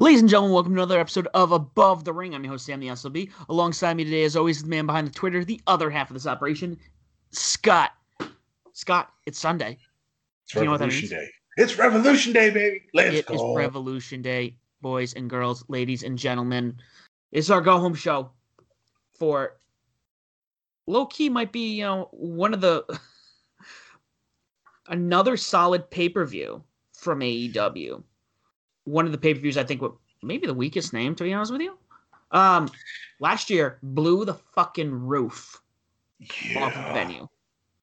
Ladies and gentlemen, welcome to another episode of Above the Ring. I'm your host, Sam the SLB. Alongside me today, as always, is the man behind the Twitter, the other half of this operation, Scott. Scott, it's Sunday. It's you know Revolution? Day. It's Revolution Day, baby. Let's It is go. Revolution Day, boys and girls, ladies and gentlemen. It's our go home show for low key might be, you know, one of the another solid pay per view from AEW. One of the pay per views I think what maybe the weakest name to be honest with you. Um, last year blew the fucking roof off the venue.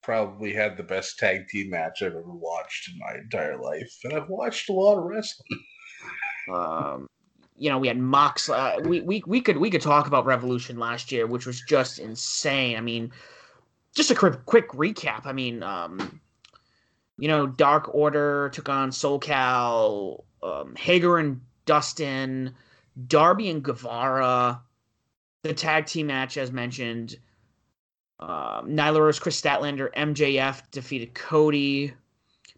Probably had the best tag team match I've ever watched in my entire life, and I've watched a lot of wrestling. um, you know, we had Mox. Uh, we, we we could we could talk about Revolution last year, which was just insane. I mean, just a quick quick recap. I mean, um, you know, Dark Order took on SoCal, um, Hager and Dustin, Darby and Guevara, the tag team match as mentioned. Um, Nyla Rose, Kris Statlander, MJF defeated Cody.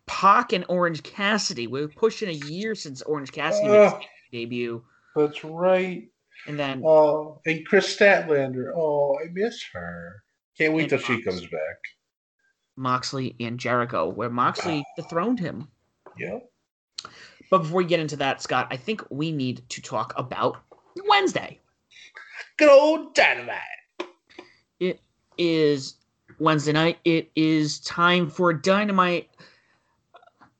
Pac and Orange Cassidy. We're pushing a year since Orange Cassidy made his Oh. debut, That's right. and then Oh, and Kris Statlander. Oh, I miss her. Can't wait till she Mox. comes back. Moxley and Jericho, where Moxley dethroned him. Yep. But before we get into that, Scott, I think we need to talk about Wednesday. Good old dynamite. It is Wednesday night. It is time for Dynamite.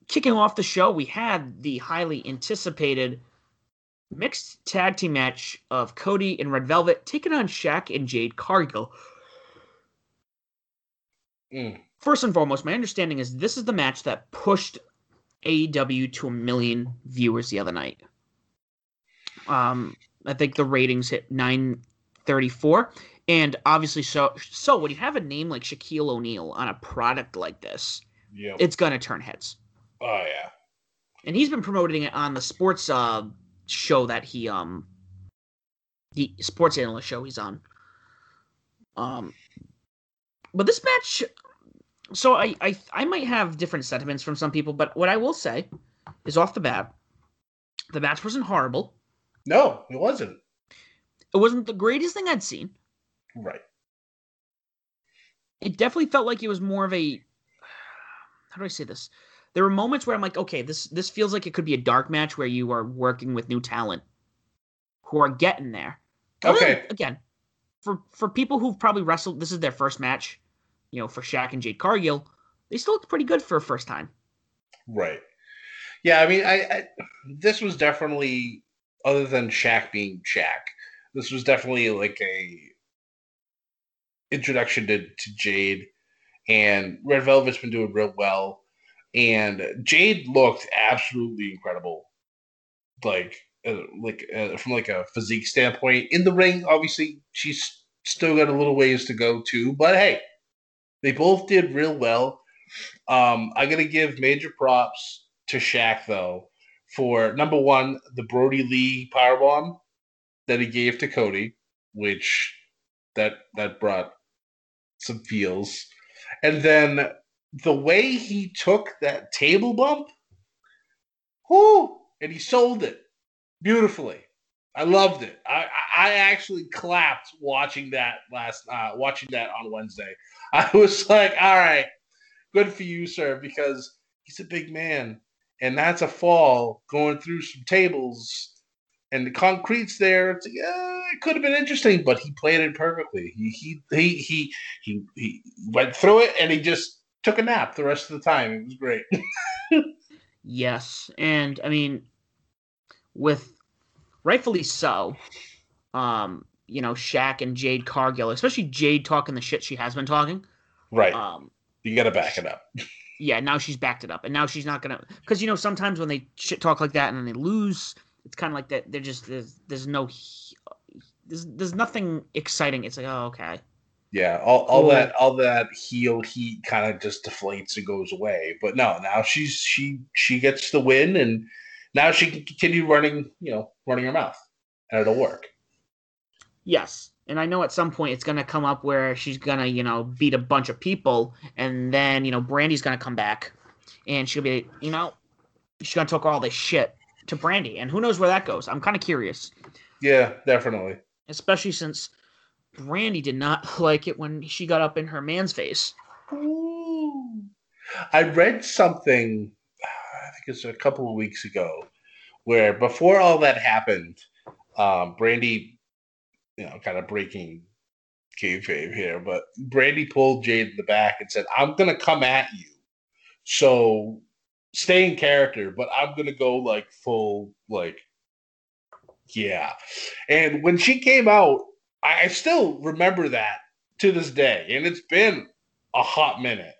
Kicking off the show, we had the highly anticipated mixed tag team match of Cody and Red Velvet taking on Shaq and Jade Cargill. Mm. First and foremost, my understanding is this is the match that pushed AEW to a million viewers the other night. Um, I think the ratings hit 934. And obviously, so so when you have a name like Shaquille O'Neal on a product like this, Yep. it's gonna turn heads. oh yeah. And he's been promoting it on the sports uh show that he um the sports analyst show he's on. Um but this match so I, I I might have different sentiments from some people, but what I will say is off the bat, the match wasn't horrible. No, it wasn't. It wasn't the greatest thing I'd seen. Right. it definitely felt like it was more of a how do I say this? There were moments where I'm like, okay, this this feels like it could be a dark match where you are working with new talent who are getting there. Okay. again, for for people who've probably wrestled, this is their first match. You know, for Shaq and Jade Cargill, they still looked pretty good for a first time. Right. Yeah, I mean, I, I this was definitely other than Shaq being Shaq, this was definitely like a introduction to, to Jade, and Red Velvet's been doing real well, and Jade looked absolutely incredible, like uh, like uh, from like a physique standpoint. In the ring, obviously, she's still got a little ways to go too, but hey, they both did real well. Um, I gotta give major props to Shaq though for number one, the Brodie Lee powerbomb that he gave to Cody, which that that brought some feels, and then the way he took that table bump. whoo, and he sold it beautifully. I loved it. I I actually clapped watching that last uh, watching that on Wednesday. I was like, all right, good for you, sir, because he's a big man, and that's a fall going through some tables, and the concrete's there. It's, yeah, it could have been interesting, but he played it perfectly. He he he he he, he went through it, and he just took a nap the rest of the time. It was great. yes, and I mean, with rightfully so. Um, you know, Shaq and Jade Cargill, especially Jade talking the shit she has been talking. Right. Um, you got to back it up. yeah, now she's backed it up, and now she's not gonna because you know sometimes when they shit talk like that and then they lose, it's kind of like that. They're just there's, there's no there's there's nothing exciting. It's like oh okay. Yeah, all, all cool. that all that heel heat kind of just deflates and goes away. But no, now she's she she gets the win, and now she can continue running, you know, running her mouth, and it'll work. Yes, and I know at some point it's gonna come up where she's gonna, you know, beat a bunch of people, and then you know Brandi's gonna come back, and she'll be, you know, she's gonna talk all this shit to Brandi, and who knows where that goes. I'm kind of curious. Yeah, definitely. Especially since Brandi did not like it when she got up in her man's face. Ooh. I read something a couple of weeks ago, where before all that happened, um, Brandi, you know, kind of breaking kayfabe here, but Brandi pulled Jade in the back and said, "I'm gonna come at you, so stay in character, but I'm gonna go like full like." Yeah. And when she came out, I still remember that to this day. And it's been a hot minute.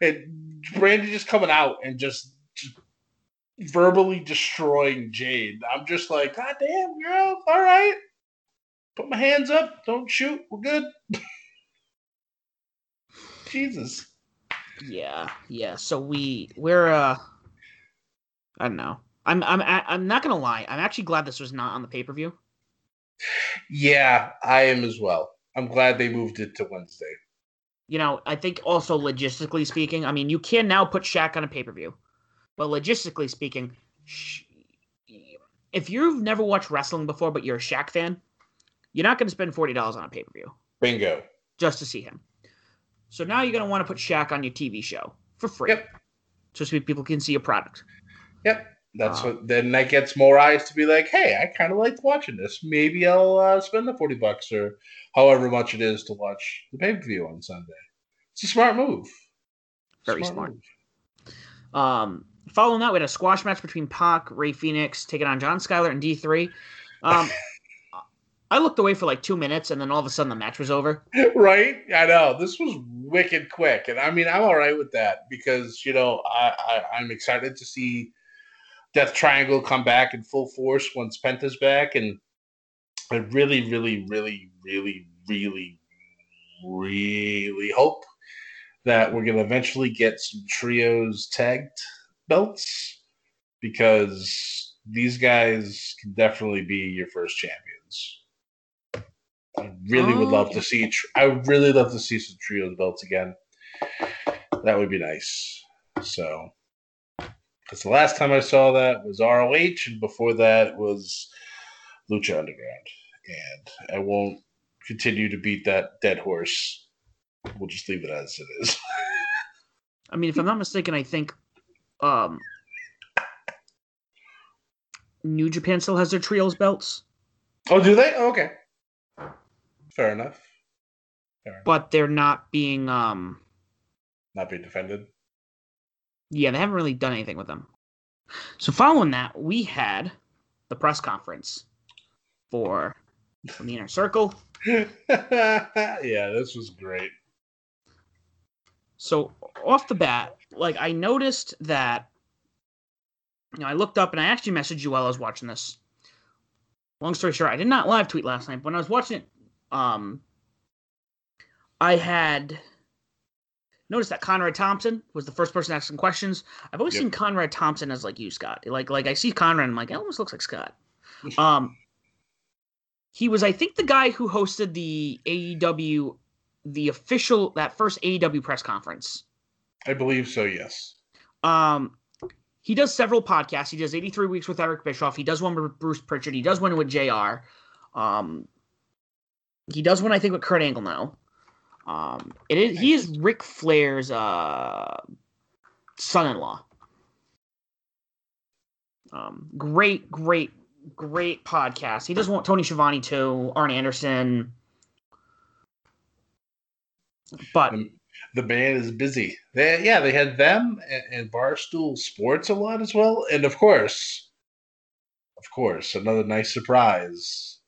And Brandi just coming out and just verbally destroying Jade. I'm just like, God damn, girl, all right. Put my hands up. Don't shoot. We're good. Jesus. Yeah, yeah. So we we're uh I don't know. I'm I'm I'm not gonna lie. I'm actually glad this was not on the pay per view. Yeah, I am as well. I'm glad they moved it to Wednesday. You know, I think also logistically speaking, I mean, you can now put Shaq on a pay per view. But logistically speaking, if you've never watched wrestling before, but you're a Shaq fan, you're not going to spend forty dollars on a pay per view. Bingo. Just to see him. So now you're going to want to put Shaq on your TV show for free. Yep. Just so people can see your product. Yep. That's uh, what. Then that gets more eyes to be like, hey, I kind of liked watching this. Maybe I'll uh, spend the forty bucks or however much it is to watch the pay per view on Sunday. It's a smart move. Very smart. smart. Um, Following that, we had a squash match between Pac, Rey Fenix, taking on John Skyler and D3. Um, I looked away for like two minutes, and then all of a sudden the match was over. Right? I know this was wicked quick, and I mean I'm all right with that because you know I, I I'm excited to see Death Triangle come back in full force once Penta's back, and I really, really, really, really, really, really hope that we're gonna eventually get some trios tagged belts because these guys can definitely be your first champions. I really oh. would love to oh. see. I would really love to see some trios belts again. That would be nice. So, because the last time I saw that was ROH, and before that was Lucha Underground, and I won't continue to beat that dead horse. We'll just leave it as it is. I mean, if I'm not mistaken, I think um, New Japan still has their trios belts. Oh, do they? Oh, okay. Fair enough. Fair enough. But they're not being um not being defended. Yeah, they haven't really done anything with them. So following that, we had the press conference for the inner circle. yeah, this was great. So off the bat, like I noticed that you know, I looked up and I actually messaged you while I was watching this. Long story short, I did not live tweet last night. But when I was watching it, um, I had noticed that Conrad Thompson was the first person asking questions. I've always yep. seen Conrad Thompson as like you, Scott. Like, like I see Conrad, and I'm like, it almost looks like Scott. um, he was, I think, the guy who hosted the AEW, the official that first AEW press conference. I believe so. Yes. Um, he does several podcasts. He does 83 weeks with Eric Bischoff. He does one with Bruce Pritchard. He does one with Jr. Um, he does one I think with Kurt Angle now. Um, it is he is Ric Flair's uh, son-in-law. Um, great, great, great podcast. He does want Tony Schiavone too, Arn Anderson. But The, band is busy. They, yeah, they had them and, and Barstool Sports a lot as well, and of course, of course, another nice surprise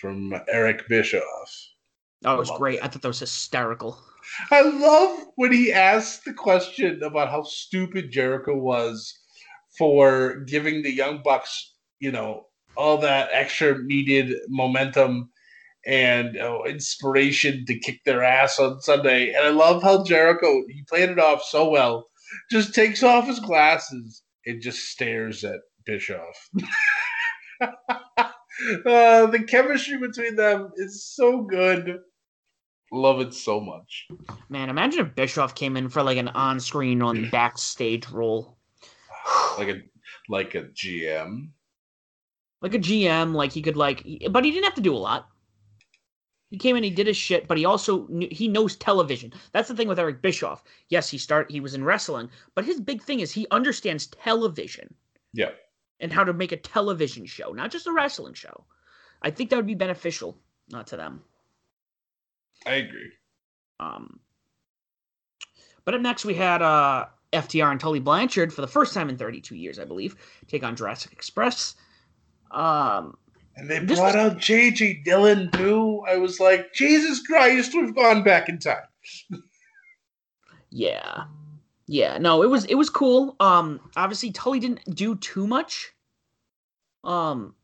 from Eric Bischoff. that was great. it. I thought that was hysterical. I love when he asked the question about how stupid Jericho was for giving the Young Bucks, you know, all that extra needed momentum and uh, inspiration to kick their ass on Sunday. And I love how Jericho, he played it off so well, just takes off his glasses and just stares at Bischoff. uh, the chemistry between them is so good. Love it so much. Man, imagine if Bischoff came in for like an on-screen on backstage role. like a like a GM. like a GM, like he could like, but he didn't have to do a lot. He came in, he did his shit, but he also knew, he knows television. That's the thing with Eric Bischoff. Yes, he start he was in wrestling, but his big thing is he understands television Yeah. and how to make a television show, not just a wrestling show. I think that would be beneficial, not to them. I agree. Um, but up next we had uh, FTR and Tully Blanchard for the first time in 32 years, I believe, take on Jurassic Express. Um, And they This brought was- out JJ Dillon too. I was like, Jesus Christ, we've gone back in time. Yeah. Yeah, no, it was it was cool. Um obviously Tully didn't do too much. Um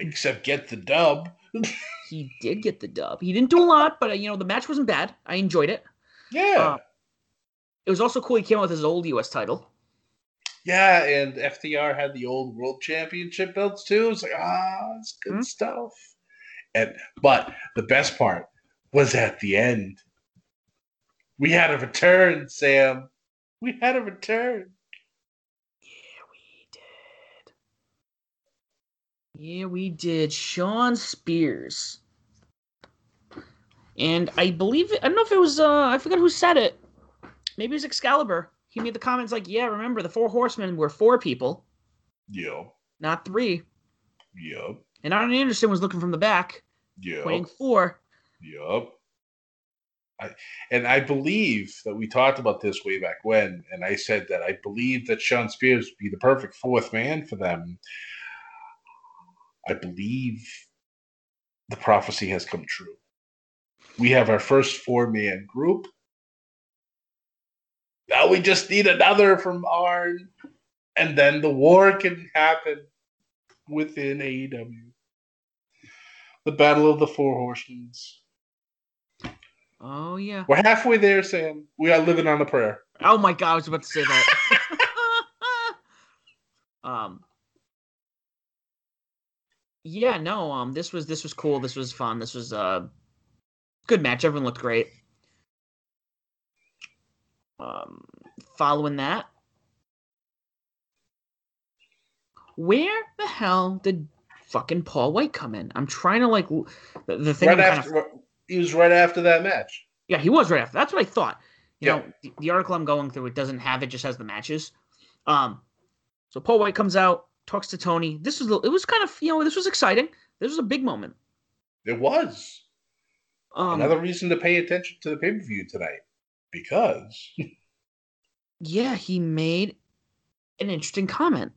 Except get the dub. he did get the dub. He didn't do a lot, but uh, you know, the match wasn't bad. I enjoyed it. Yeah. Uh, it was also cool he came out with his old US title. Yeah, and FTR had the old world championship belts too. It's like, ah, it's good Mhm. stuff. And but the best part was at the end. We had a return, Sam. We had a return. Yeah, we did. Yeah, we did. Shawn Spears. And I believe I don't know if it was uh I forgot who said it. Maybe it was Excalibur. He made the comments like, "Yeah, remember the four horsemen were four people, Yup. not three, Yup. And Arn Anderson was looking from the back, Yup. pointing four. yep. I, and I believe that we talked about this way back when, and I said that I believe that Shawn Spears would be the perfect fourth man for them. I believe the prophecy has come true. We have our first four man group. Now we just need another from Arn, and then the war can happen within AEW. The Battle of the Four Horsemen. Oh yeah. We're halfway there, Sam. We are living on a prayer. Oh my god, I was about to say that. um Yeah, no, um this was this was cool. This was fun. This was a good match. Everyone looked great. Um following that Where the hell did fucking Paul White come in? I'm trying to like the, the thing Right I'm kind after, of he was right after that match. yeah, he was right after. That's what I thought. You Yeah. know, the, the article I'm going through it doesn't have it; just has the matches. Um, so Paul White comes out, talks to Tony. This was it was kind of you know this was exciting. This was a big moment. It was Um, another reason to pay attention to the pay per view tonight because yeah, he made an interesting comment.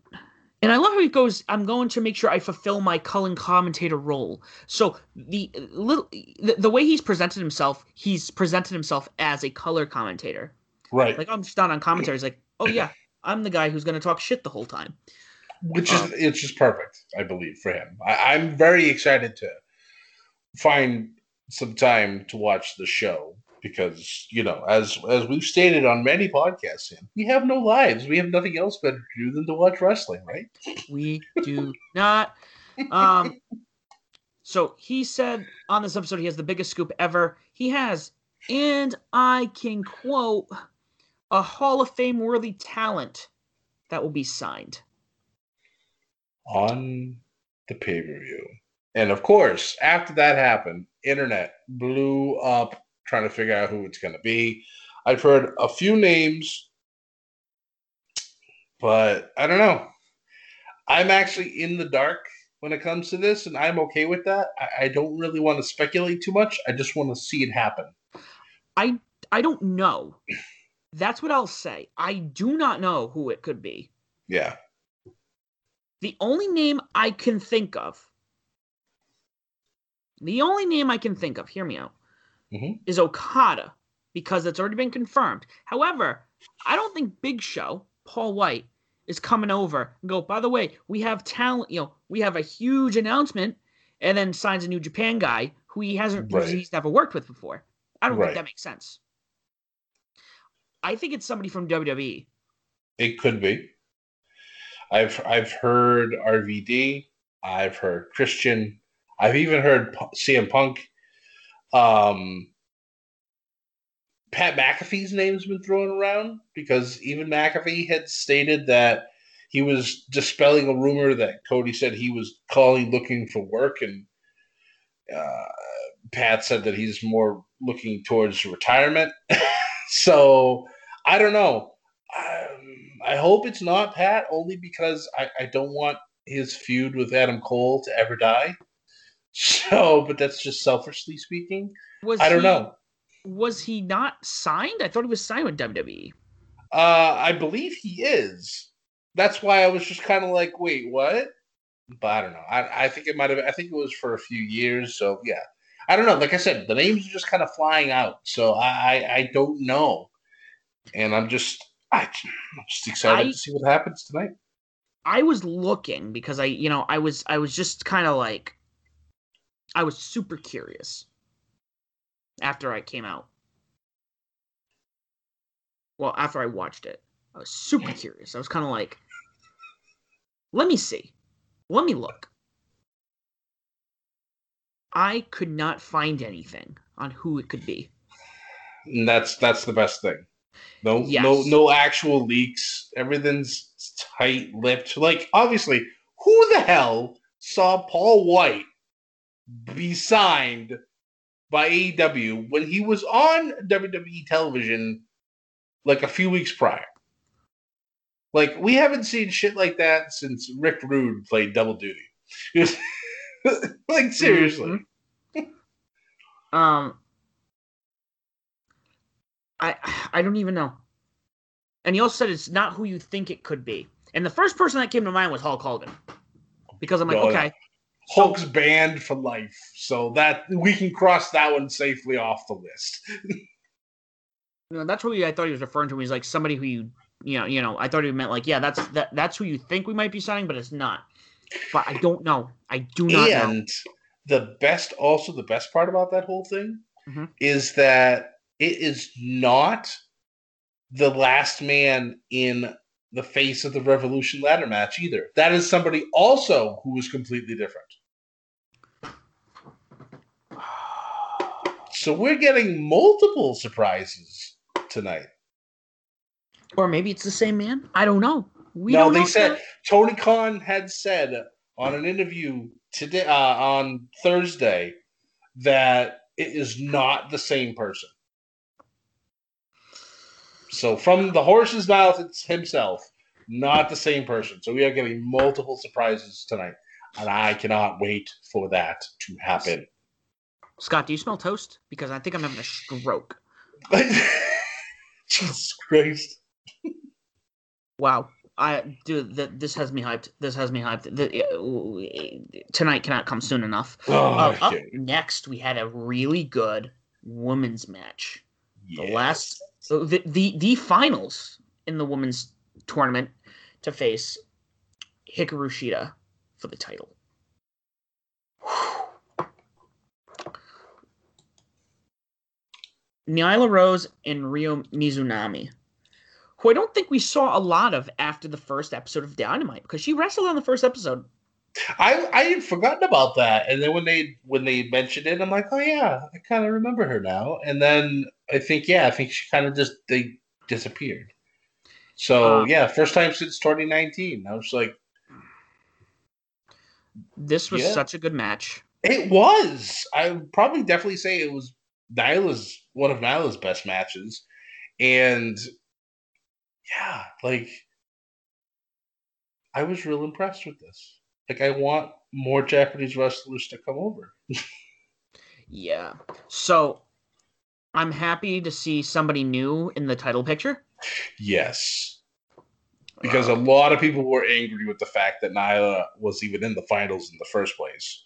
And I love how he goes, I'm going to make sure I fulfill my color commentator role. So the little the, the way he's presented himself, he's presented himself as a color commentator. right, Like I'm just not on commentary. He's like, oh yeah, I'm the guy who's gonna talk shit the whole time. which is um, it's just perfect, I believe, for him. I, I'm very excited to find some time to watch the show because you know, as as we've stated on many podcasts, Sam, we have no lives. We have nothing else better to do than to watch wrestling, right? We do not. Um, so he said on this episode he has the biggest scoop ever. He has, and I can quote, a Hall of Fame worthy talent that will be signed? on the pay per view. And of course, after that happened, internet blew up trying to figure out who it's going to be. I've heard a few names, but I don't know. I'm actually in the dark when it comes to this, and I'm okay with that. I, I don't really want to speculate too much. I just want to see it happen. I I don't know. That's what I'll say. I do not know who it could be. Yeah. The only name I can think of, the only name I can think of, hear me out, Mhm. is Okada because it's already been confirmed. However, I don't think Big Show, Paul White, is coming over and go, by the way, we have talent, you know, we have a huge announcement, and then signs a new Japan guy who he hasn't, Right. he's never worked with before. I don't Right. think that makes sense. I think it's somebody from. WWE. It could be. I've I've heard RVD. I've heard Christian. I've even heard P- CM Punk. Um, Pat McAfee's name's been thrown around because even McAfee had stated that he was dispelling a rumor that Cody said he was calling looking for work, and uh, Pat said that he's more looking towards retirement. so I don't know. Um, I hope it's not Pat, only because I, I don't want his feud with Adam Cole to ever die. So, but that's just selfishly speaking. Was I don't he- know. Was he not signed? I thought he was signed with. WWE. Uh, I believe he is. That's why I was just kind of like, wait, what? But I don't know. I, I think it might have. I think it was for a few years. So yeah, I don't know. Like I said, the names are just kind of flying out. So I I, I don't know, and I'm just I, I'm just excited I- to see what happens tonight. I was looking because I, you know, I was I was just kind of like I was super curious after I came out. Well, after I watched it, I was super curious. I was kind of like let me see. Let me look. I could not find anything on who it could be. And that's that's the best thing. No no no actual leaks. Everything's tight lipped. Like obviously, who the hell saw Paul White be signed by AEW when he was on WWE television like a few weeks prior? Like we haven't seen shit like that since Rick Rude played double duty. like seriously. Um, I I don't even know. And he also said it's not who you think it could be. And the first person that came to mind was Hulk Hogan, because I'm like, no. okay, Hulk's banned for life, so that we can cross that one safely off the list. you know, that's what I thought he was referring to. He's like somebody who you, you know, you know. I thought he meant like, yeah, that's that that's who you think we might be signing, but it's not. But I don't know. I do not know. and the best, also the best part about that whole thing Mhm. is that it is not the last man in the face of the Revolution ladder match either. That is somebody also who is completely different. So we're getting multiple surprises tonight. Or maybe it's the same man. I don't know. We no, don't they said yet. Tony Khan had said on an interview today uh, on Thursday that it is not the same person. So from the horse's mouth, it's himself, not the same person. So we are getting multiple surprises tonight, and I cannot wait for that to happen. Scott, do you smell toast? Because I think I'm having a stroke. Jesus Christ! Wow. I dude, th- this has me hyped. This has me hyped. The, tonight cannot come soon enough. Oh, Uh, up okay. next, we had a really good women's match. The last, the, the the finals in the women's tournament to face Hikaru Shida for the title. Nyla Rose and Ryo Mizunami, who I don't think we saw a lot of after the first episode of Dynamite because she wrestled on the first episode. I I had forgotten about that, and then when they when they mentioned it, I'm like, oh yeah, I kind of remember her now. And then I think yeah, I think she kind of just they disappeared. So Um, yeah, first time since 2019. I was like, This was Yeah. such a good match. it was. I would probably definitely say it was Nyla's one of Nyla's best matches, and yeah, like I was real impressed with this. Like I want more Japanese wrestlers to come over. Yeah. So I'm happy to see somebody new in the title picture. Yes. Because a lot of people were angry with the fact that Nyla was even in the finals in the first place.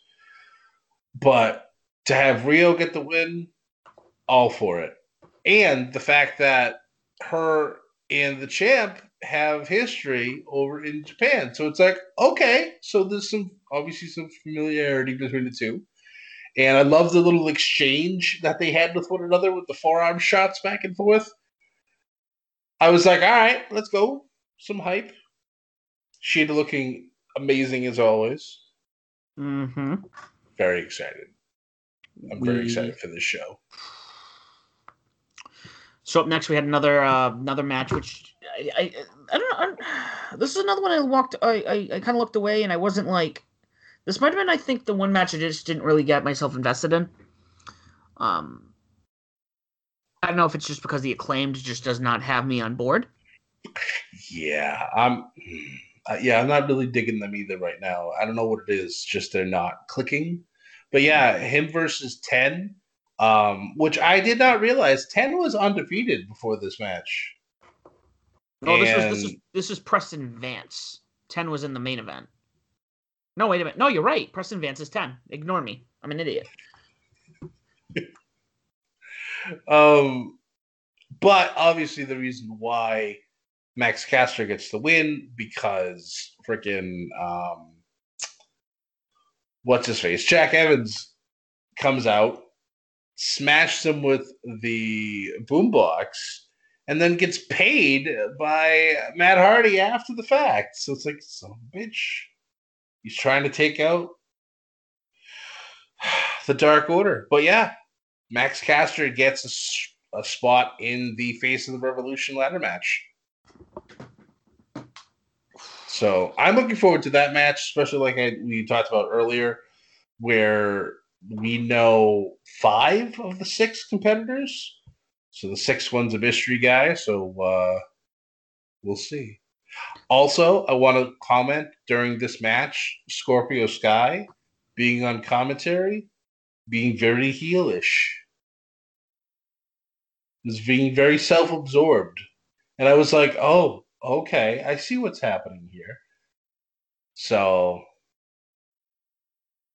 But to have Ryo get the win, all for it. And the fact that her and the champ have history over in Japan. So it's like, okay, so there's some obviously some familiarity between the two. And I love the little exchange that they had with one another with the forearm shots back and forth. I was like, all right, let's go. Some hype. Shida looking amazing as always. Mm-hmm. Very excited. I'm very excited for this show. So up next we had another uh, another match, which I, I I don't know. I, this is another one I walked. I I, I kind of looked away, and I wasn't like. This might have been, I think, the one match I just didn't really get myself invested in. Um, I don't know if it's just because the acclaimed just does not have me on board. Yeah, I'm. uh, Yeah, I'm not really digging them either right now. I don't know what it is. Just they're not clicking. But yeah, him versus ten, um, which I did not realize ten was undefeated before this match. Oh, this was this is this is Preston Vance. Ten was in the main event. No, wait a minute. No, you're right. Preston Vance is ten. Ignore me. I'm an idiot. Um, but obviously, the reason why Max Caster gets the win because freaking um, what's his face, Jack Evans comes out, smashes him with the boombox, and then gets paid by Matt Hardy after the fact. So it's like, son of a bitch, he's trying to take out the Dark Order. But yeah, Max Caster gets a spot in the Face of the Revolution ladder match. So I'm looking forward to that match, especially like I, we talked about earlier, where we know five of the six competitors. So the sixth one's a mystery guy. So uh, we'll see. Also, I want to comment during this match Scorpio Sky being on commentary, being very heelish, was being very self absorbed. And I was like, oh, okay, I see what's happening here. So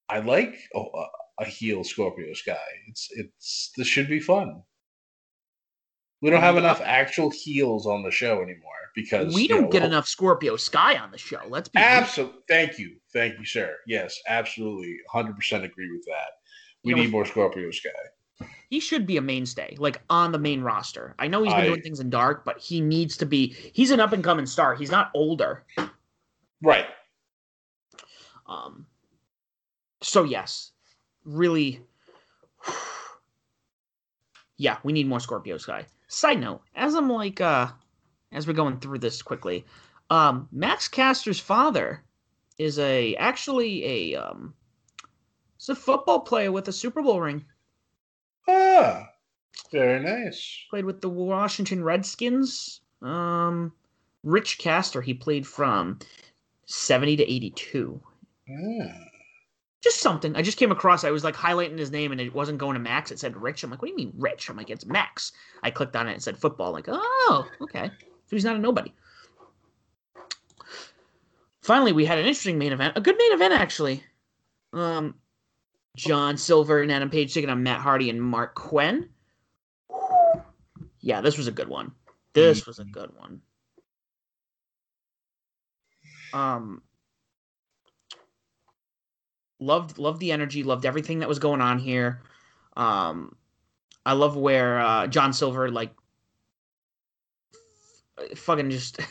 I like a, a- heel Scorpio Sky. It's it's this should be fun. We don't have enough actual heels on the show anymore because We don't know, get enough Scorpio Sky on the show. Let's be Absolutely. Thank you. Thank you, sir. Yes, absolutely. 100% agree with that. We You know, need more Scorpio Sky. he should be a mainstay, like on the main roster. I know he's been I- doing things in dark, but he needs to be. He's an up and coming star. He's not older. Right. Um. So yes, really. Yeah, we need more Scorpio Sky. Side note: as I'm like, uh, as we're going through this quickly, um, Max Caster's father is a actually a um, it's a football player with a Super Bowl ring. Ah, very nice. played with the Washington Redskins. Um, Rich Caster, he played from 70 to 82. Ah. Just something. I just came across. I was like highlighting his name and it wasn't going to Max. It said Rich. I'm like, what do you mean Rich? I'm like, it's Max. I clicked on it and said football. like, oh, okay. So he's not a nobody. Finally, we had an interesting main event. A good main event, actually. Um, John Silver and Adam Page taking on Matt Hardy and Marq Quen. Yeah, this was a good one. This was a good one. Um, loved loved the energy, loved everything that was going on here. Um, I love where uh, John Silver like f- fucking just.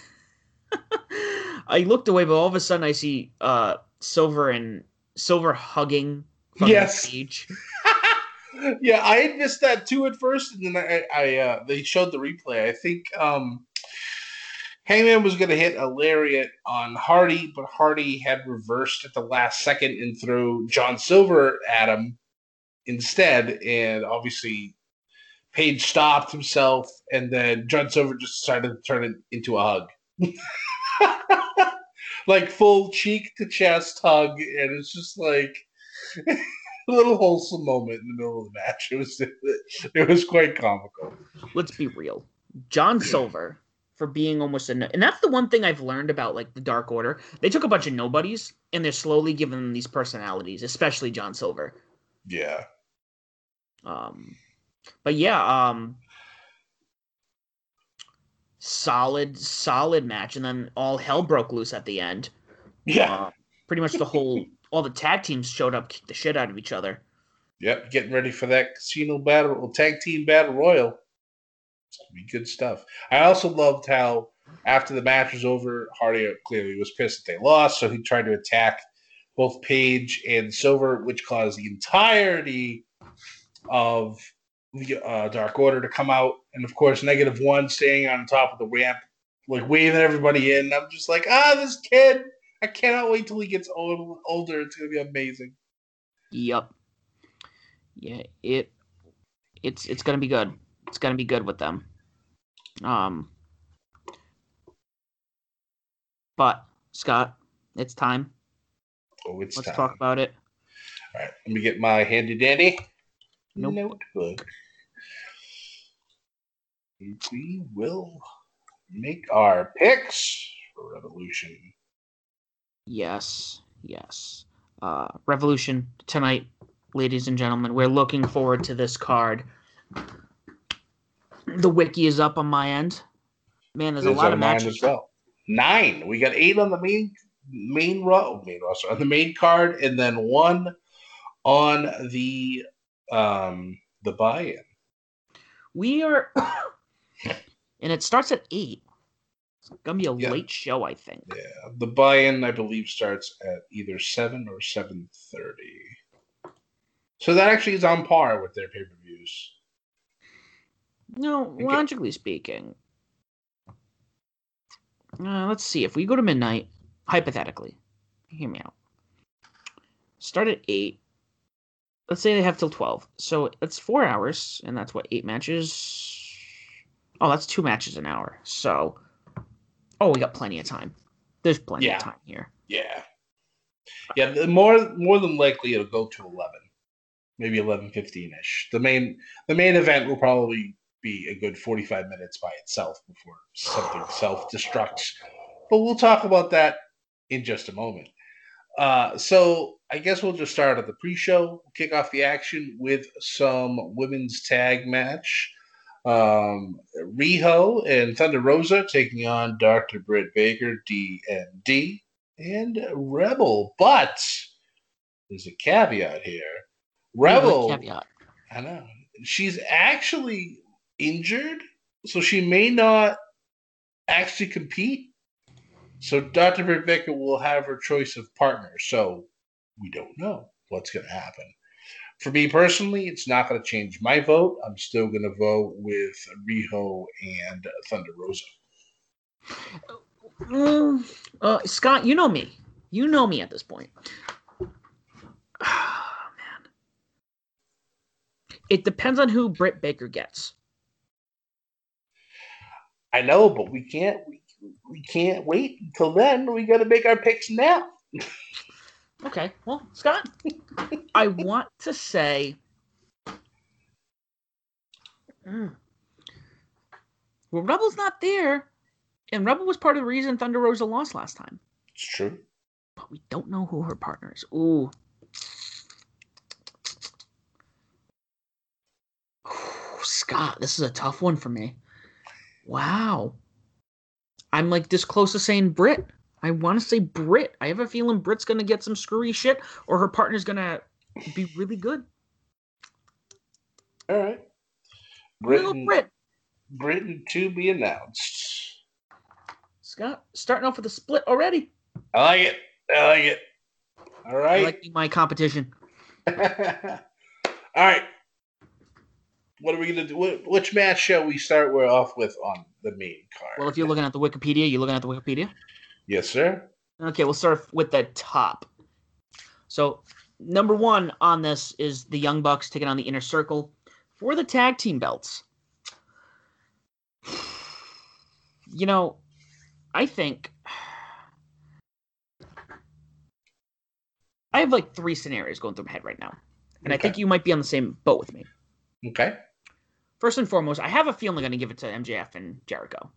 I looked away, but all of a sudden I see uh, Silver and Silver hugging. Yes. Yeah, I had missed that too at first, and then I, I uh, they showed the replay. I think um, Hangman was going to hit a lariat on Hardy, but Hardy had reversed at the last second and threw John Silver at him instead. And obviously, Page stopped himself, and then John Silver just decided to turn it into a hug. like full cheek to chest hug. And it's just like. a little wholesome moment in the middle of the match. It was it was quite comical. Let's be real. John Silver for being almost a and that's the one thing I've learned about like the Dark Order. They took a bunch of nobodies and they're slowly giving them these personalities, especially John Silver. Yeah. Um but yeah, um solid solid match and then all hell broke loose at the end. Yeah. Uh, pretty much the whole all the tag teams showed up, kicked the shit out of each other. Yep, getting ready for that casino battle, or tag team battle royal. Good stuff. I also loved how after the match was over, Hardy clearly was pissed that they lost, so he tried to attack both Page and Silver, which caused the entirety of the uh, Dark Order to come out, and of course, Negative One staying on top of the ramp, like waving everybody in. I'm just like, ah, this kid. I cannot wait till he gets old, older. It's gonna be amazing. Yep. Yeah, it it's it's gonna be good. It's gonna be good with them. Um, but Scott, it's time. Oh, it's time. Let's time. talk about it. All right, let me get my handy dandy Nope. notebook. We will make our picks for Revolution. Yes, yes. Uh, Revolution tonight, ladies and gentlemen. We're looking forward to this card. The wiki is up on my end. Man, there's a lot of matches. well. Nine. We got eight on the main main row, main roster on the main card, and then one on the um the buy-in. We are, and it starts at eight. It's gonna be a Yeah. late show, I think. Yeah, the buy-in I believe starts at either seven or seven thirty. So that actually is on par with their pay-per-views. No, logically speaking. Uh, let's see. If we go to midnight, hypothetically, hear me out. Start at 8. Let's say they have till 12. So that's four hours, and that's what, eight matches? Oh, that's two matches an hour. So, oh, we got plenty of time. There's plenty Yeah. of time here. Yeah, yeah. More more than likely it'll go to eleven, maybe eleven fifteen ish. The main the main event will probably be a good forty five minutes by itself before something self destructs. But we'll talk about that in just a moment. Uh, so I guess we'll just start at the pre-show. Kick off the action with some women's tag match. Um, Riho and Thunder Rosa taking on Dr. Britt Baker, DMD, and Rebel. But there's a caveat here. Rebel, Caveat. I know, she's actually injured, so she may not actually compete. So Dr. Baker will have her choice of partner. So we don't know what's going to happen. For me personally, it's not going to change my vote. I'm still going to vote with Riho and Thunder Rosa. Mm, uh, Scott, you know me. You know me at this point. Man. It depends on who Britt Baker gets. I know, but we can't. We, we can't wait until then. We got to make our picks now. Okay, well, Scott, I want to say. Mm. Well, Rebel's not there, and Rebel was part of the reason Thunder Rosa lost last time. It's true. But we don't know who her partner is. Ooh. Scott, this is a tough one for me. Wow. I'm like this close to saying Britt. I want to say Britt. I have a feeling Britt's going to get some screwy shit or her partner's going to be really good. All right. Little Britain, Brit. Britain to be announced. Scott, starting off with a split already. I like it. I like it. All I like my competition. All right. What are we gonna do? Which match shall we start with off with on the main card. Well, if you're looking at the Wikipedia, you're looking at the Wikipedia. yes, sir. Okay, we'll start with the top. So, number one on this is the Young Bucks taking on the Inner Circle for the tag team belts. You know, I think I have like three scenarios going through my head right now, and I think you might be on the same boat with me. Okay. First and foremost, I have a feeling I'm going to give it to MJF and Jericho.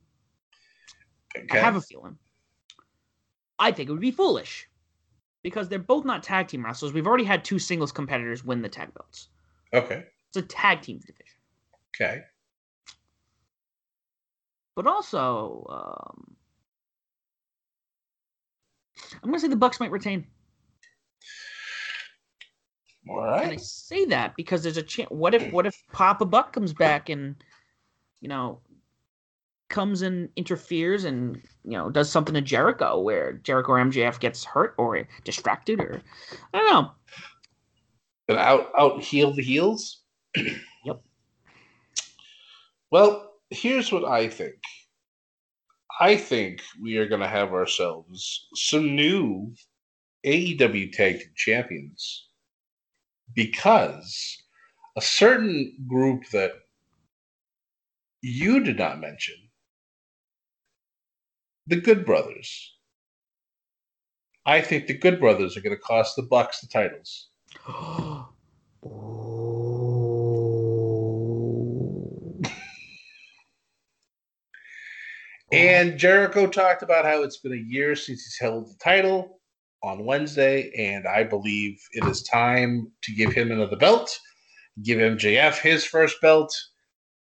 Okay. I have a feeling. I think it would be foolish because they're both not tag team wrestlers. We've already had two singles competitors win the tag belts. okay. It's a tag team division. Okay. But also, um, I'm going to say the Bucks might retain. All And I say that because there's a chance. What if what if Papa Buck comes back and you know comes and interferes and you know does something to Jericho where Jericho or MJF gets hurt or distracted or I don't know. And out out heal the heels. Yep. Well, here's what I think. I think we are going to have ourselves some new AEW Tag Team Champions because a certain group that you did not mention, the Good Brothers. I think the Good Brothers are going to cost the Bucks the titles. And Jericho talked about how it's been a year since he's held the title on Wednesday, and I believe it is time to give him another belt, give MJF his first belt,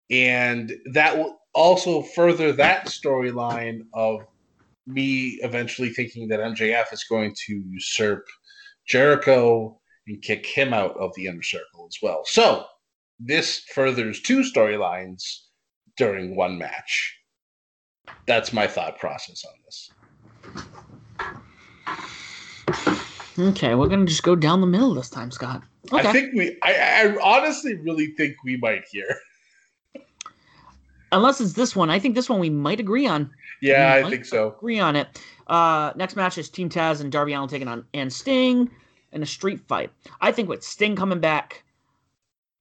and that will also further that storyline of me eventually thinking that MJF is going to usurp Jericho and kick him out of the inner circle as well. So this furthers two storylines during one match. That's my thought process on this. Okay, we're gonna just go down the middle this time, Scott. Okay. I think we. I, I honestly really think we might here. Unless it's this one, I think this one we might agree on. Yeah, We I think so. Agree on it. Uh, next match is Team Taz and Darby Allin taking on and Sting in a street fight. I think with Sting coming back,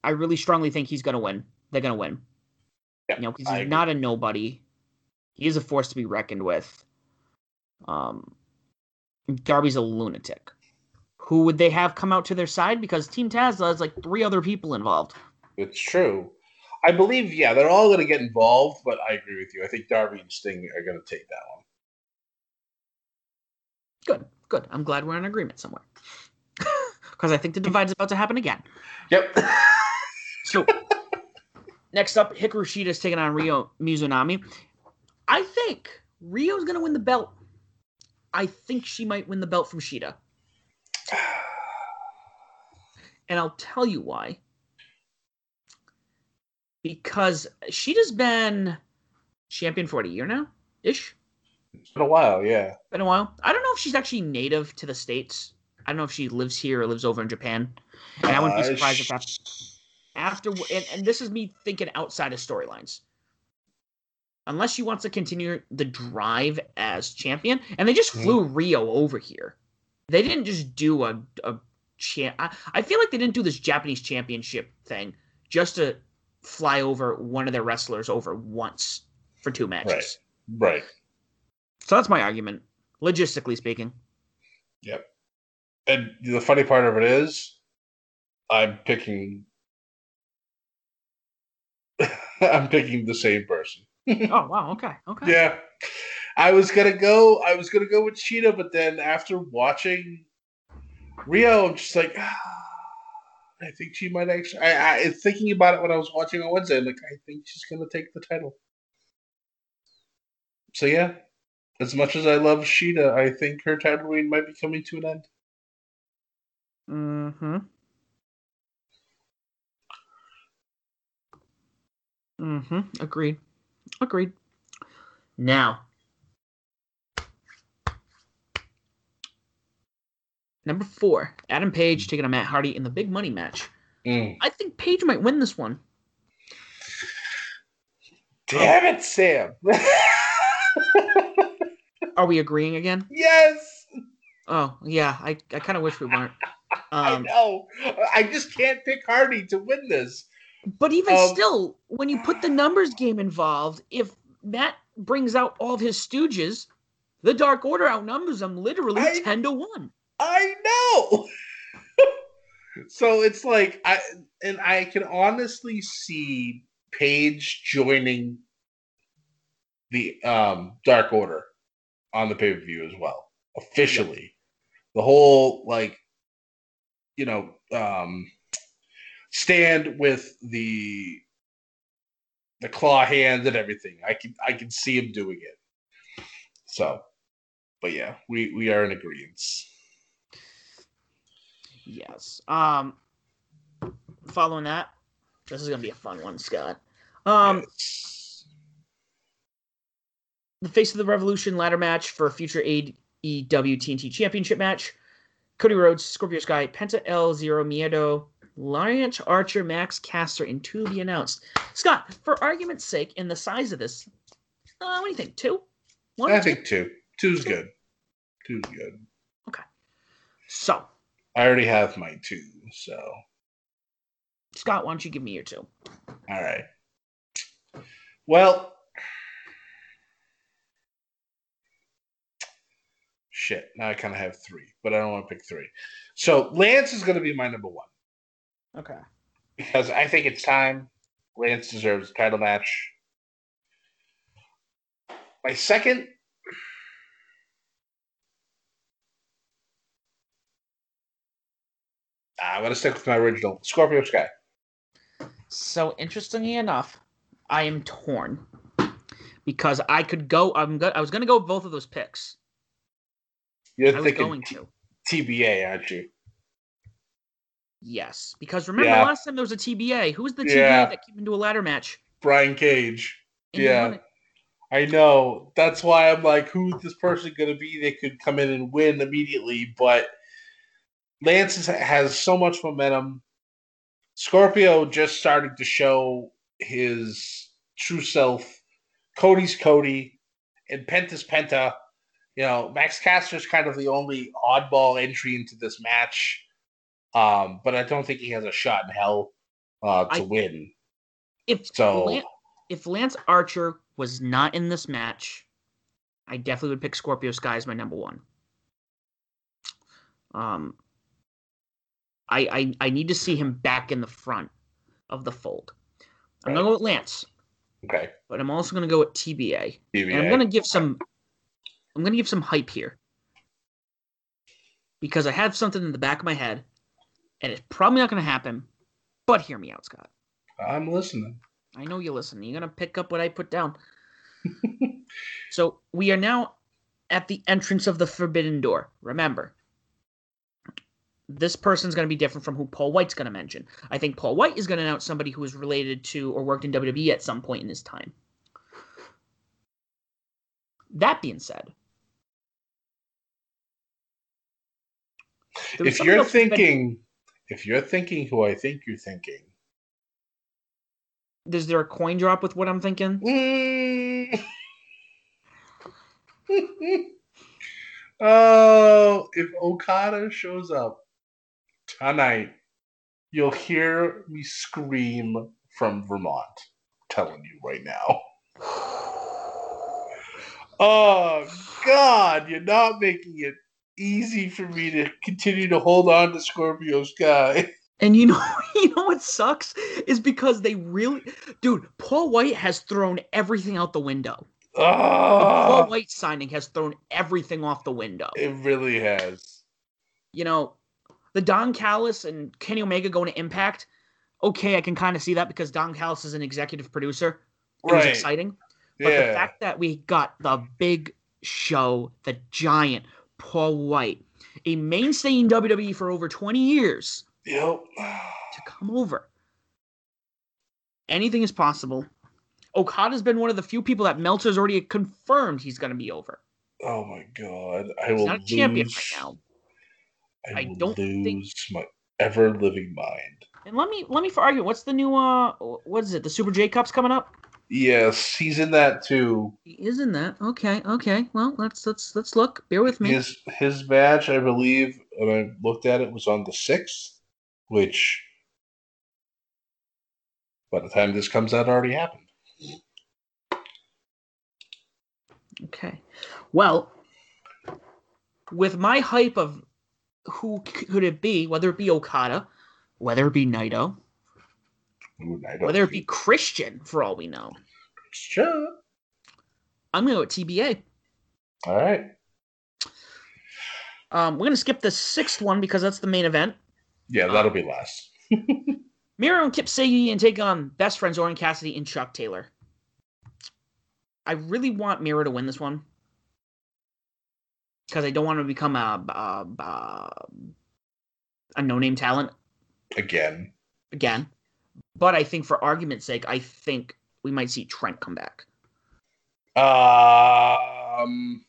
I really strongly think he's gonna win. They're gonna win. Yeah, You know, because he's agree. not a nobody. He is a force to be reckoned with. Um, Darby's a lunatic. Who would they have come out to their side? Because Team Taz has like three other people involved. It's true. I believe, yeah, they're all going to get involved, but I agree with you. I think Darby and Sting are going to take that one. Good, good. I'm glad we're in agreement somewhere. Because I think the divide's about to happen again. Yep. So next up, Hikaru Shida is taking on Ryo Mizunami. I think Ryo's gonna win the belt. I think she might win the belt from Shida. And I'll tell you why. Because she has been champion for what, a year now? Ish? it's been a while, yeah. Been a while. I don't know if she's actually native to the States. I don't know if she lives here or lives over in Japan. And I wouldn't be Uh, surprised if that's after and, and this is me thinking outside of storylines unless she wants to continue the drive as champion and they just Mhm. flew Ryo over here they didn't just do a, a champ I, I feel like they didn't do this japanese championship thing just to fly over one of their wrestlers over once for two matches Right. Right. so that's my argument logistically speaking Yep. And the funny part of it is, I'm picking. I'm picking the same person. oh wow okay okay Yeah. I was gonna go. I was gonna go with Shida, but then after watching Ryo, I'm just like, ah, I think she might actually. I, I thinking about it when I was watching on Wednesday. I'm like, I think she's gonna take the title. So yeah, as much as I love Shida, I think her title reign might be coming to an end. Mm-hmm. Mm-hmm. Agreed. Agreed. Now, number four, Adam Page taking on Matt Hardy in the big money match. Mm. I think Page might win this one. Damn it, Sam. Are we agreeing again? yes. Oh yeah, I, I kind of wish we weren't. I Um, know. I just can't pick Hardy to win this. but even Um, still, when you put the numbers game involved, if Matt brings out all of his stooges, the Dark Order outnumbers them literally I- ten to one. I know. so it's like I and I can honestly see Page joining the um Dark Order on the pay-per-view as well. Officially. The whole like you know um stand with the the claw hands and everything. I can I can see him doing it. So but yeah, we we are in agreement. Yes. Um. Following that, this is gonna be a fun one, Scott. Um, Yes. the face of the Revolution ladder match for a future AEW TNT Championship match. Cody Rhodes, Scorpio Sky, Penta El Zero Miedo, Lance Archer, Max Caster, and two to be announced. Scott, for argument's sake, in the size of this, uh, what do you think? Two? One? I Two? think two. Two's good. Two's good. Okay. So, I already have my two, so Scott, why don't you give me your two? all right. Well, shit. Now I kind of have three, but I don't want to pick three. So Lance is going to be my number one Okay. because I think it's time. Lance deserves a title match. My second. Ah, I'm going to stick with my original Scorpio Sky. So interestingly enough, I am torn because I could go. I'm go, I was going to go with both of those picks. You're I was thinking going to. TBA, aren't you? Yes, because remember Yeah. last time there was a TBA. Who was the TBA Yeah. that came into a ladder match? Brian Cage. And Yeah. it? I know. That's why I'm like, who's this person going to be? They could come in and win immediately, but Lance is, has so much momentum. Scorpio just started to show his true self. Cody's Cody, and Penta's Penta. You know, Max Caster's kind of the only oddball entry into this match, um, but I don't think he has a shot in hell uh, to I- win. If So- Lan- if Lance Archer was not in this match, I definitely would pick Scorpio Sky as my number one. Um, I I, I need to see him back in the front of the fold. I'm gonna go with Lance, Okay, but I'm also gonna go with TBA. TBA. And I'm gonna give some I'm gonna give some hype here. Because I have something in the back of my head, and it's probably not gonna happen, but hear me out, Scott. I'm listening. I know you listen. You're gonna pick up what I put down. so we are now at the entrance of the forbidden door. Remember, this person's gonna be different from who Paul White's gonna mention. I think Paul White is gonna announce somebody who is related to or worked in WWE at some point in his time. That being said, if you're thinking, if you're thinking who I think you're thinking, is there a coin drop with what I'm thinking? mm. oh, if Okada shows up tonight, you'll hear me scream from Vermont. telling you right now. Oh God, you're not making it easy for me to continue to hold on to Scorpio Sky. And you know, you know what sucks is because they really, dude. Paul White has thrown everything out the window. The Paul Oh, White signing has thrown everything off the window. it really has. You know, the Don Callis and Kenny Omega going to Impact. Okay, I can kind of see that because Don Callis is an executive producer. It was Right. exciting. But the fact that we got the big show, the giant Paul White, a mainstay in WWE for over 20 years, Yep. to come over. Anything is possible. Okada's been one of the few people that Meltzer's already confirmed he's going to be over. Oh my God. I He's will not a champion lose. right now. I, I don't lose think- my ever living mind. And let me let me for argument. What's the new uh? What is it? The Super J Cup's coming up. Yes, he's in that too. He is in that. Okay, okay. Well, let's let's let's look. Bear with me. His his match, I believe, and I looked at it, was on the sixth, which by the time this comes out, already happened. Okay. Well, with my hype of who could it be, whether it be Okada, whether it be Naito, Ooh, don't whether it be Christian, for all we know, Sure. I'm gonna go with TBA. All right. Um, we're gonna skip the sixth one because that's the main event. Yeah, that'll be last. Miro and Kip Sabian take on best friends Orange Cassidy and Chuck Taylor. I really want Miro to win this one because I don't want to become a a, a, a no name talent Again. again. But I think for argument's sake, I think we might see Trent come back. Um,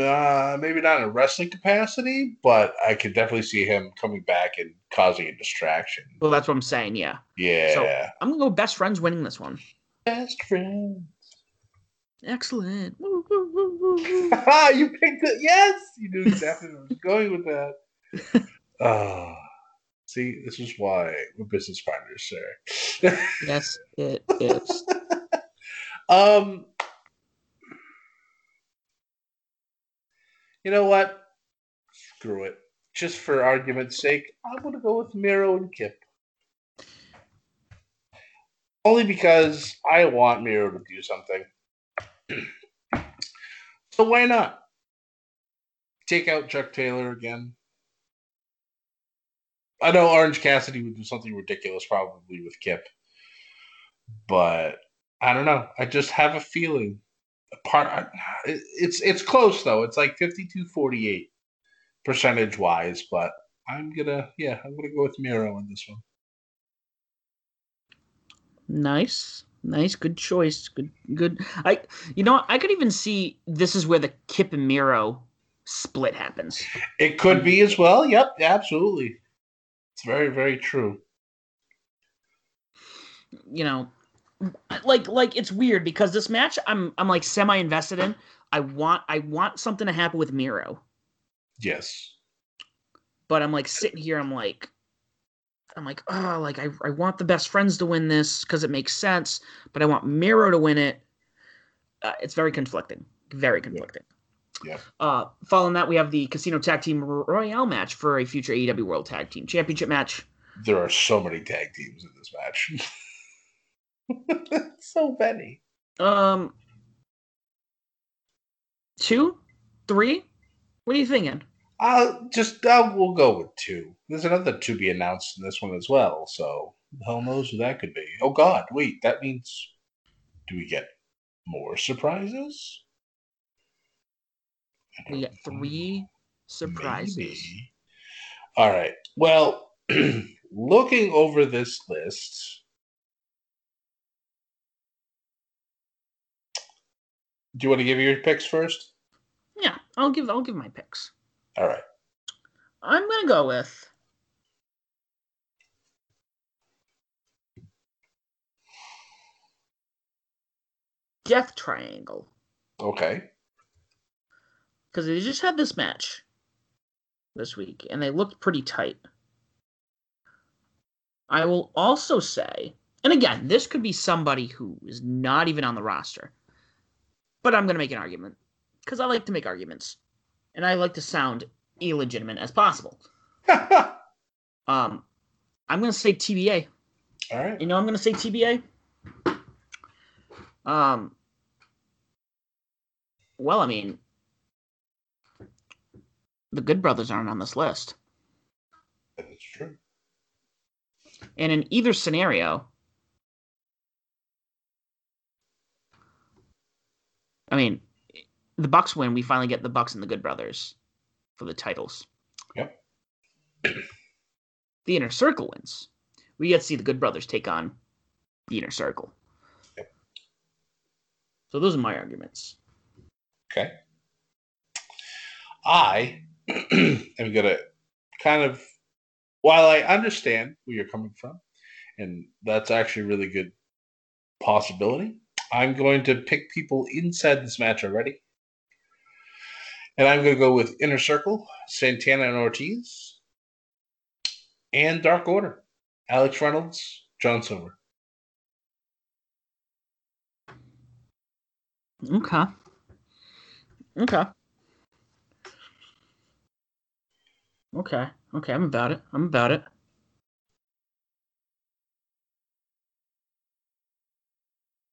uh, maybe not in a wrestling capacity, but I could definitely see him coming back and causing a distraction. Well, that's what I'm saying. Yeah, Yeah. So I'm gonna go best friends winning this one. Best friends. Excellent. Woo, you picked it. Yes, you knew exactly where I was going with that. Ah, see, this is why we're business partners, sir. yes, it is. um, you know what? Screw it. Just for argument's sake, I'm gonna go with Miro and Kip. Only because I want Miro to do something. so why not? Take out Chuck Taylor again. I know Orange Cassidy would do something ridiculous probably with Kip. But I don't know. I just have a feeling. Part it's it's close though. It's like 52-48 percentage wise, but I'm gonna yeah, I'm gonna go with Miro on this one. Nice, nice, good choice. Good, good. I, you know. I could even see this is where the Kip and Miro split happens. It could be as well. Yep, absolutely. It's very, very true. You know, like like it's weird because this match I'm I'm like semi invested in. I want I want something to happen with Miro, Yes. but I'm like sitting here. I'm like. I'm like, oh, like I, I want the best friends to win this because it makes sense, but I want Miro to win it. Uh, it's very conflicting, very conflicting. Yeah. Uh, following that, we have the Casino Tag Team Royale match for a future AEW World Tag Team Championship match. There are so many tag teams in this match. so many. Um, two, three. What are you thinking? I'll just uh, we'll go with two. There's another to be announced in this one as well, so the hell knows who that could be. Oh god, wait, that means do we get more surprises? We don't three surprises. Maybe. All right. Well, looking over this list, do you want to give your picks first? Yeah, I'll give I'll give my picks. All right. I'm gonna go with Death Triangle Okay. because they just had this match this week and they looked pretty tight. I will also say, and again, this could be somebody who is not even on the roster, but I'm gonna make an argument because I like to make arguments and I like to sound illegitimate as possible. Um, I'm gonna say TBA. right. You know, I'm gonna say TBA. Um. Well, I mean, the Good Brothers aren't on this list, That's true. and in either scenario, I mean, the Bucks win. We finally get the Bucks and the Good Brothers for the titles. Yep. The Inner Circle wins. We get to see the Good Brothers take on the Inner Circle. Yep. So those are my arguments. Okay. I am going to kind of, while I understand where you're coming from, and that's actually a really good possibility. I'm going to pick people inside this match already. And I'm going to go with Inner Circle, Santana and Ortiz, and Dark Order, Alex Reynolds, John Silver. Okay. Okay. Okay. Okay. I'm about it. I'm about it.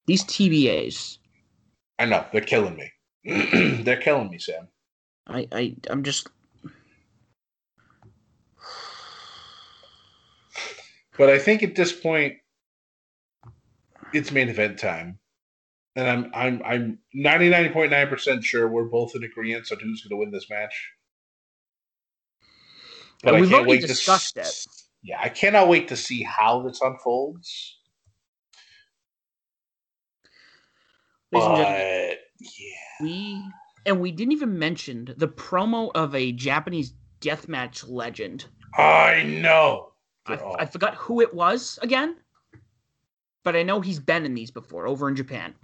These TBAs. I know they're killing me. they're killing me, Sam. I, I I'm just But I think at this point, it's main event time, and I'm I'm I'm ninety nine point nine percent sure we're both in agreement on who's going to win this match. But we've already to discussed s- it. Yeah, I cannot wait to see how this unfolds. Ladies and But gentlemen, yeah, we and we didn't even mention the promo of a Japanese deathmatch legend. I know. I, Oh, I forgot who it was again, but I know he's been in these before over in Japan.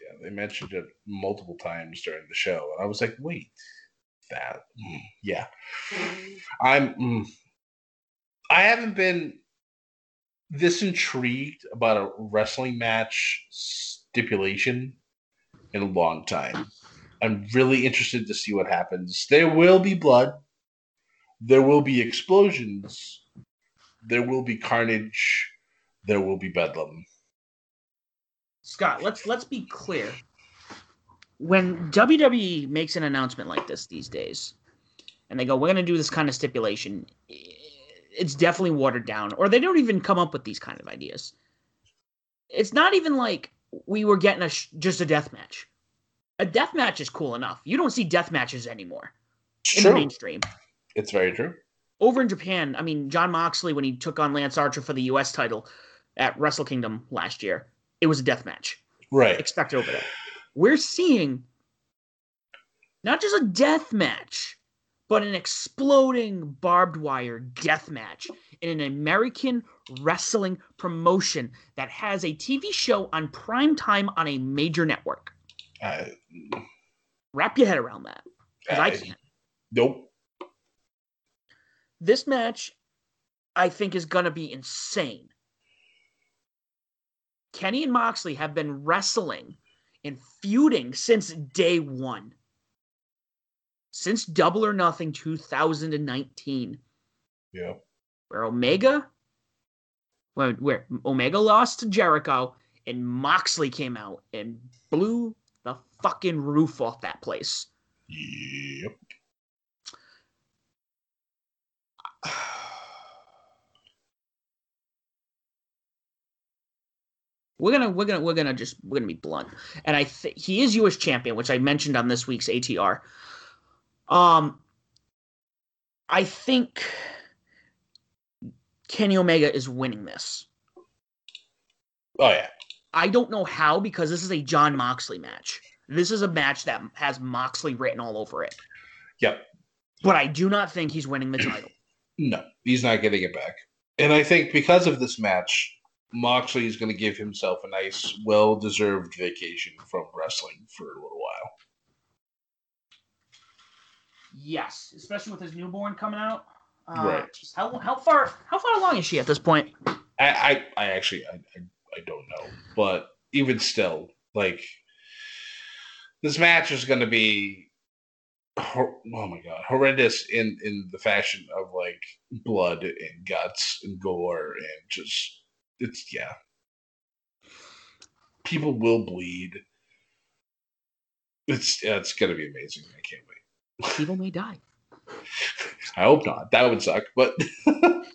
yeah, they mentioned it multiple times during the show, and I was like, wait, that, mm, yeah. I'm, mm, I haven't been this intrigued about a wrestling match stipulation in a long time. I'm really interested to see what happens. There will be blood. There will be explosions. There will be carnage. There will be bedlam. Scott, let's let's be clear. When WWE makes an announcement like this these days, and they go, "We're going to do this kind of stipulation," it's definitely watered down, or they don't even come up with these kind of ideas. It's not even like we were getting a sh- just a death match. A death match is cool enough. You don't see death matches anymore in the True. mainstream. It's very true. over in Japan, I mean, Jon Moxley, when he took on Lance Archer for the U.S. title at Wrestle Kingdom last year, it was a death match. Right. Expected over there. We're seeing not just a death match, but an exploding barbed wire death match in an American wrestling promotion that has a TV show on prime time on a major network. I, Wrap your head around that. 'cause I I- can't. nope. this match I think is going to be insane. Kenny and Moxley have been wrestling and feuding since day 1. Since Double or Nothing 2019, Yeah. where Omega where Omega lost to Jericho and Moxley came out and blew the fucking roof off that place. Yep. We're gonna we're gonna we're gonna just we're gonna be blunt. And I think he is US champion, which I mentioned on this week's ATR. Um I think Kenny Omega is winning this. Oh yeah. I don't know how because this is a Jon Moxley match. This is a match that has Moxley written all over it. Yep. But I do not think he's winning the title. No, he's not getting it back. And I think because of this match, Moxley is going to give himself a nice, well-deserved vacation from wrestling for a little while. Yes, especially with his newborn coming out. Uh, Right. How, how far how far along is she at this point? I, I, I actually, I, I, I don't know, but even still, like this match is going to be, hor- oh my god, horrendous in in the fashion of like blood and guts and gore and just it's yeah. People will bleed. It's yeah, it's gonna be amazing. I can't wait. People may die. I hope not. That would suck, but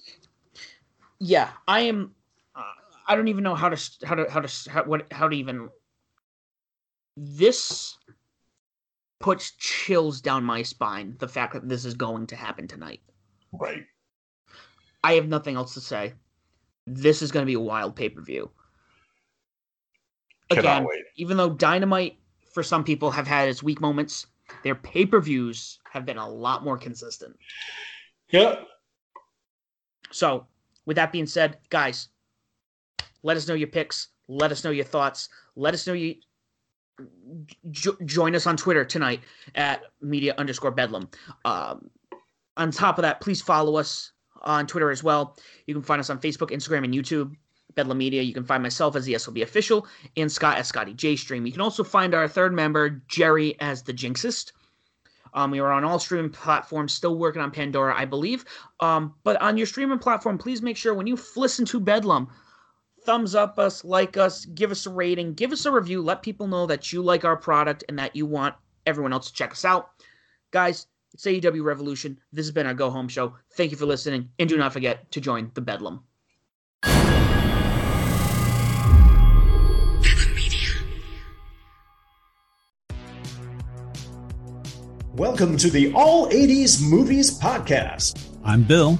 yeah i am i don't even know how to how to how to how, what how to even this puts chills down my spine the fact that this is going to happen tonight right. i have nothing else to say this is going to be a wild pay-per-view Cannot again wait. even though dynamite for some people have had its weak moments their pay-per-views have been a lot more consistent Yeah. So, with that being said, guys, let us know your picks. Let us know your thoughts. Let us know you. Jo- join us on Twitter tonight at media underscore bedlam. Um, on top of that, please follow us on Twitter as well. You can find us on Facebook, Instagram, and YouTube. Bedlam Media. You can find myself as the SLB official and Scott as Scotty J Stream. You can also find our third member, Jerry, as the Jinxist. Um, we are on all streaming platforms, still working on Pandora, I believe. Um, but on your streaming platform, please make sure when you listen to Bedlam, thumbs up us, like us, give us a rating, give us a review, let people know that you like our product and that you want everyone else to check us out. Guys, it's AEW Revolution. This has been our Go Home Show. Thank you for listening, and do not forget to join the Bedlam. Welcome to the All 80s Movies Podcast. I'm Bill.